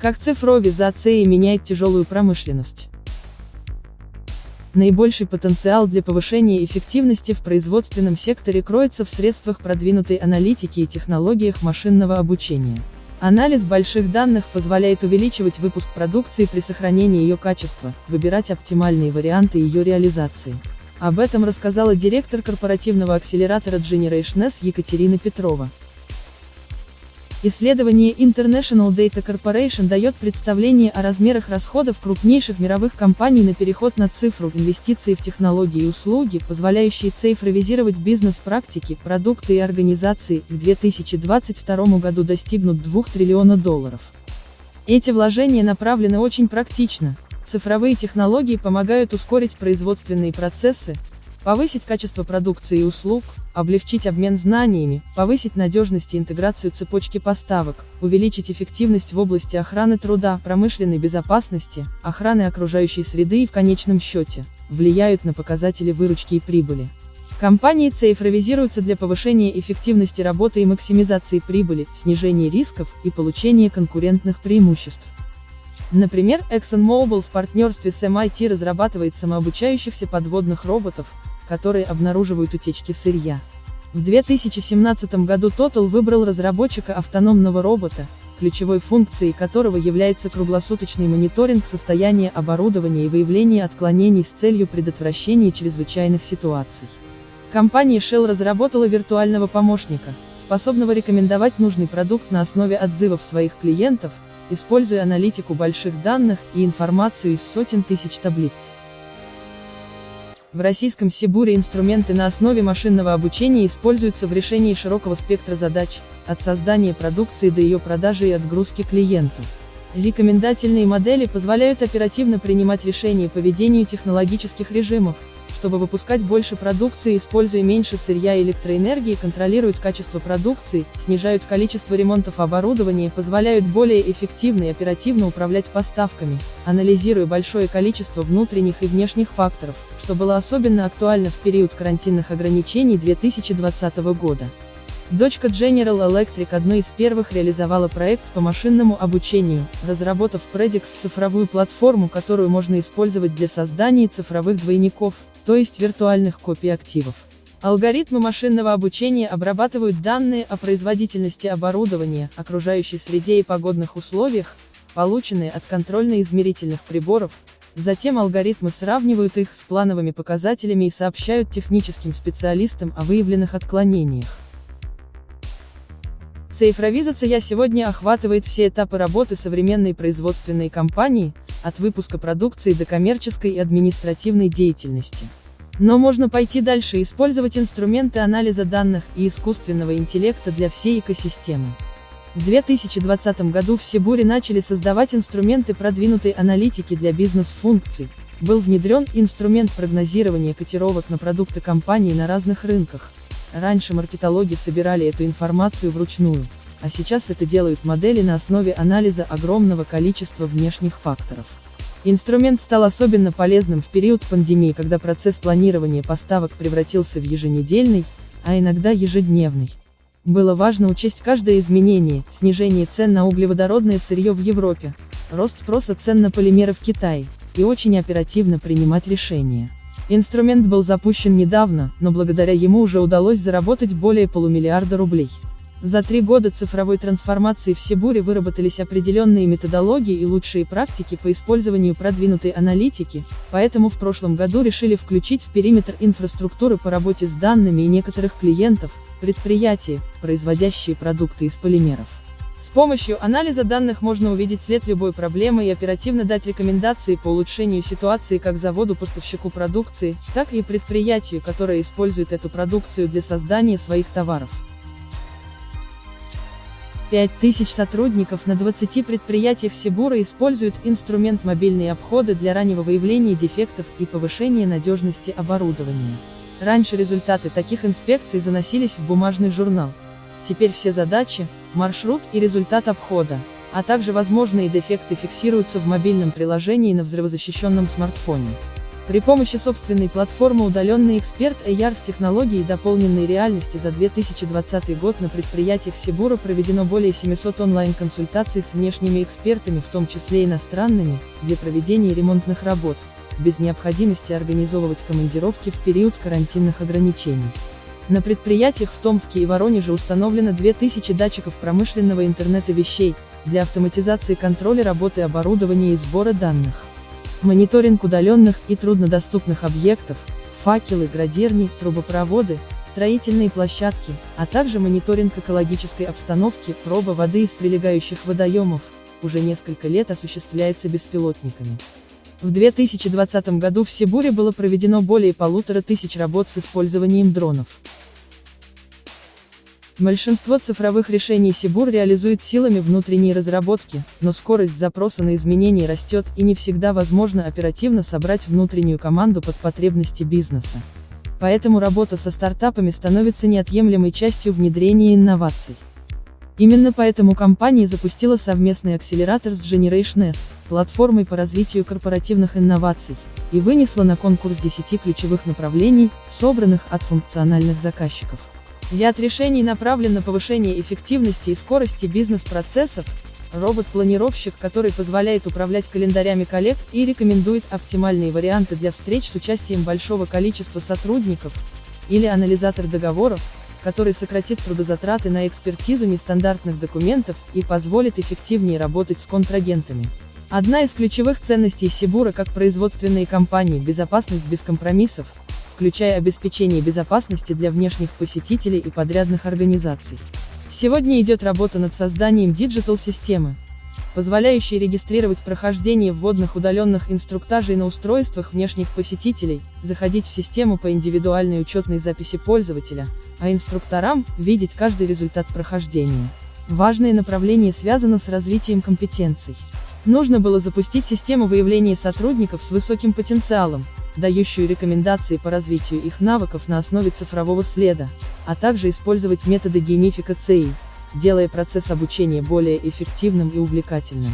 Как цифровизация меняет тяжелую промышленность. Наибольший потенциал для повышения эффективности в производственном секторе кроется в средствах продвинутой аналитики и технологиях машинного обучения. Анализ больших данных позволяет увеличивать выпуск продукции при сохранении ее качества, выбирать оптимальные варианты ее реализации. Об этом рассказала директор корпоративного акселератора Generation S Екатерина Петрова. Исследование International Data Corporation дает представление о размерах расходов крупнейших мировых компаний на переход на цифру, инвестиции в технологии и услуги, позволяющие цифровизировать бизнес-практики, продукты и организации, к 2022 году достигнут 2 триллиона долларов. Эти вложения направлены очень практично. Цифровые технологии помогают ускорить производственные процессы, повысить качество продукции и услуг, облегчить обмен знаниями, повысить надежность и интеграцию цепочки поставок, увеличить эффективность в области охраны труда, промышленной безопасности, охраны окружающей среды и в конечном счете, влияют на показатели выручки и прибыли. Компании цифровизируются для повышения эффективности работы и максимизации прибыли, снижения рисков и получения конкурентных преимуществ. Например, ExxonMobil в партнерстве с MIT разрабатывает самообучающихся подводных роботов, которые обнаруживают утечки сырья. В 2017 году Total выбрал разработчика автономного робота, ключевой функцией которого является круглосуточный мониторинг состояния оборудования и выявление отклонений с целью предотвращения чрезвычайных ситуаций. Компания Shell разработала виртуального помощника, способного рекомендовать нужный продукт на основе отзывов своих клиентов, используя аналитику больших данных и информацию из сотен тысяч таблиц. В российском Сибуре инструменты на основе машинного обучения используются в решении широкого спектра задач, от создания продукции до ее продажи и отгрузки клиенту. Рекомендательные модели позволяют оперативно принимать решения по ведению технологических режимов, чтобы выпускать больше продукции, используя меньше сырья и электроэнергии, контролируют качество продукции, снижают количество ремонтов оборудования, позволяют более эффективно и оперативно управлять поставками, анализируя большое количество внутренних и внешних факторов, что было особенно актуально в период карантинных ограничений 2020 года. Дочка General Electric одной из первых реализовала проект по машинному обучению, разработав Predix цифровую платформу, которую можно использовать для создания цифровых двойников, то есть виртуальных копий активов. Алгоритмы машинного обучения обрабатывают данные о производительности оборудования, окружающей среде и погодных условиях, полученные от контрольно-измерительных приборов, Затем алгоритмы сравнивают их с плановыми показателями и сообщают техническим специалистам о выявленных отклонениях. Цифровизация сегодня охватывает все этапы работы современной производственной компании, от выпуска продукции до коммерческой и административной деятельности. Но можно пойти дальше и использовать инструменты анализа данных и искусственного интеллекта для всей экосистемы. В 2020 году в Сибуре начали создавать инструменты продвинутой аналитики для бизнес-функций. Был внедрен инструмент прогнозирования котировок на продукты компании на разных рынках. Раньше маркетологи собирали эту информацию вручную, а сейчас это делают модели на основе анализа огромного количества внешних факторов. Инструмент стал особенно полезным в период пандемии, когда процесс планирования поставок превратился в еженедельный, а иногда ежедневный. Было важно учесть каждое изменение, снижение цен на углеводородное сырье в Европе, рост спроса цен на полимеры в Китае, и очень оперативно принимать решения. Инструмент был запущен недавно, но благодаря ему уже удалось заработать более полумиллиарда рублей. За три года цифровой трансформации в Сибуре выработались определенные методологии и лучшие практики по использованию продвинутой аналитики, поэтому в прошлом году решили включить в периметр инфраструктуры по работе с данными и некоторых клиентов, предприятия, производящие продукты из полимеров. С помощью анализа данных можно увидеть след любой проблемы и оперативно дать рекомендации по улучшению ситуации как заводу-поставщику продукции, так и предприятию, которое использует эту продукцию для создания своих товаров. 5000 сотрудников на 20 предприятиях Сибура используют инструмент мобильные обходы для раннего выявления дефектов и повышения надежности оборудования. Раньше результаты таких инспекций заносились в бумажный журнал. Теперь все задачи, маршрут и результат обхода, а также возможные дефекты фиксируются в мобильном приложении на взрывозащищенном смартфоне. При помощи собственной платформы «Удаленный эксперт» AR с технологией дополненной реальности за 2020 год на предприятиях Сибура проведено более 700 онлайн-консультаций с внешними экспертами, в том числе иностранными, для проведения ремонтных работ, без необходимости организовывать командировки в период карантинных ограничений. На предприятиях в Томске и Воронеже установлено 2000 датчиков промышленного интернета вещей, для автоматизации контроля работы оборудования и сбора данных. Мониторинг удаленных и труднодоступных объектов, факелы, градирни, трубопроводы, строительные площадки, а также мониторинг экологической обстановки, проба воды из прилегающих водоемов, уже несколько лет осуществляется беспилотниками. В 2020 году в Сибуре было проведено более полутора тысяч работ с использованием дронов. Большинство цифровых решений Сибур реализует силами внутренней разработки, но скорость запроса на изменения растет и не всегда возможно оперативно собрать внутреннюю команду под потребности бизнеса. Поэтому работа со стартапами становится неотъемлемой частью внедрения инноваций. Именно поэтому компания запустила совместный акселератор с Generation S, платформой по развитию корпоративных инноваций, и вынесла на конкурс 10 ключевых направлений, собранных от функциональных заказчиков. Ряд решений направлен на повышение эффективности и скорости бизнес-процессов, робот-планировщик, который позволяет управлять календарями коллег и рекомендует оптимальные варианты для встреч с участием большого количества сотрудников, или анализатор договоров, который сократит трудозатраты на экспертизу нестандартных документов и позволит эффективнее работать с контрагентами. Одна из ключевых ценностей Сибура как производственной компании – безопасность без компромиссов, включая обеспечение безопасности для внешних посетителей и подрядных организаций. Сегодня идет работа над созданием диджитал-системы, позволяющей регистрировать прохождение вводных удаленных инструктажей на устройствах внешних посетителей, заходить в систему по индивидуальной учетной записи пользователя, а инструкторам – видеть каждый результат прохождения. Важное направление связано с развитием компетенций. Нужно было запустить систему выявления сотрудников с высоким потенциалом, дающую рекомендации по развитию их навыков на основе цифрового следа, а также использовать методы геймификации, делая процесс обучения более эффективным и увлекательным.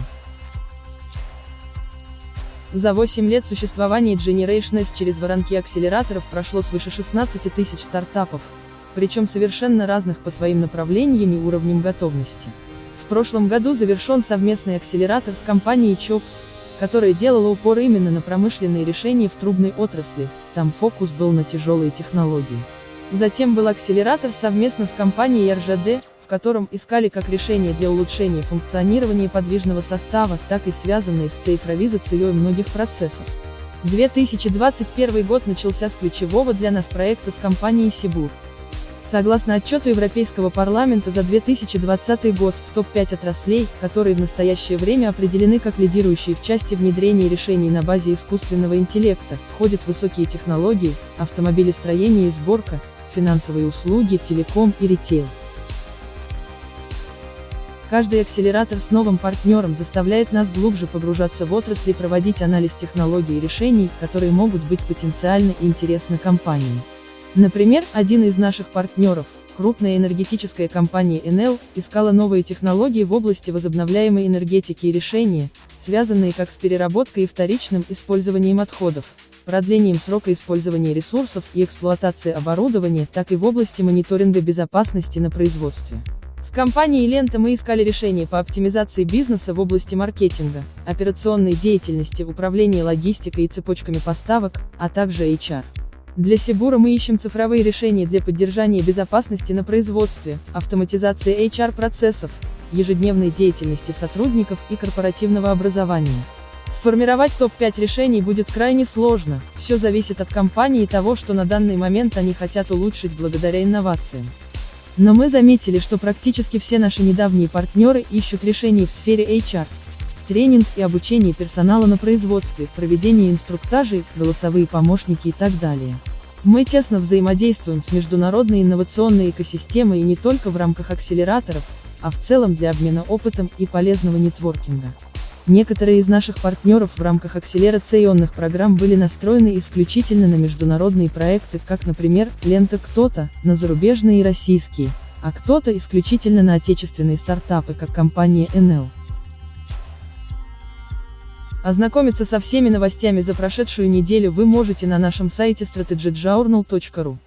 За 8 лет существования Generation S через воронки акселераторов прошло свыше 16 тысяч стартапов, причем совершенно разных по своим направлениям и уровням готовности. В прошлом году завершен совместный акселератор с компанией CHOPS, которая делала упор именно на промышленные решения в трубной отрасли, там фокус был на тяжелые технологии. Затем был акселератор совместно с компанией РЖД, в котором искали как решение для улучшения функционирования подвижного состава, так и связанные с цифровизацией многих процессов. 2021 год начался с ключевого для нас проекта с компанией Сибур. Согласно отчету Европейского парламента за 2020 год, в топ-5 отраслей, которые в настоящее время определены как лидирующие в части внедрения решений на базе искусственного интеллекта, входят высокие технологии, автомобилестроение и сборка, финансовые услуги, телеком и ритейл. Каждый акселератор с новым партнером заставляет нас глубже погружаться в отрасль и проводить анализ технологий и решений, которые могут быть потенциально интересны компании. Например, один из наших партнеров, крупная энергетическая компания Enel, искала новые технологии в области возобновляемой энергетики и решения, связанные как с переработкой и вторичным использованием отходов, продлением срока использования ресурсов и эксплуатации оборудования, так и в области мониторинга безопасности на производстве. С компанией Лента мы искали решения по оптимизации бизнеса в области маркетинга, операционной деятельности, управления логистикой и цепочками поставок, а также HR. Для Сибура мы ищем цифровые решения для поддержания безопасности на производстве, автоматизации HR-процессов, ежедневной деятельности сотрудников и корпоративного образования. Сформировать топ-5 решений будет крайне сложно, все зависит от компании и того, что на данный момент они хотят улучшить благодаря инновациям. Но мы заметили, что практически все наши недавние партнеры ищут решений в сфере HR, тренинг и обучение персонала на производстве, проведение инструктажей, голосовые помощники и так далее. Мы тесно взаимодействуем с международной инновационной экосистемой и не только в рамках акселераторов, а в целом для обмена опытом и полезного нетворкинга. Некоторые из наших партнеров в рамках акселерационных программ были настроены исключительно на международные проекты, как, например, лента «Кто-то», на зарубежные и российские, а кто-то исключительно на отечественные стартапы, как компания NL. Ознакомиться со всеми новостями за прошедшую неделю вы можете на нашем сайте strategyjournal.ru.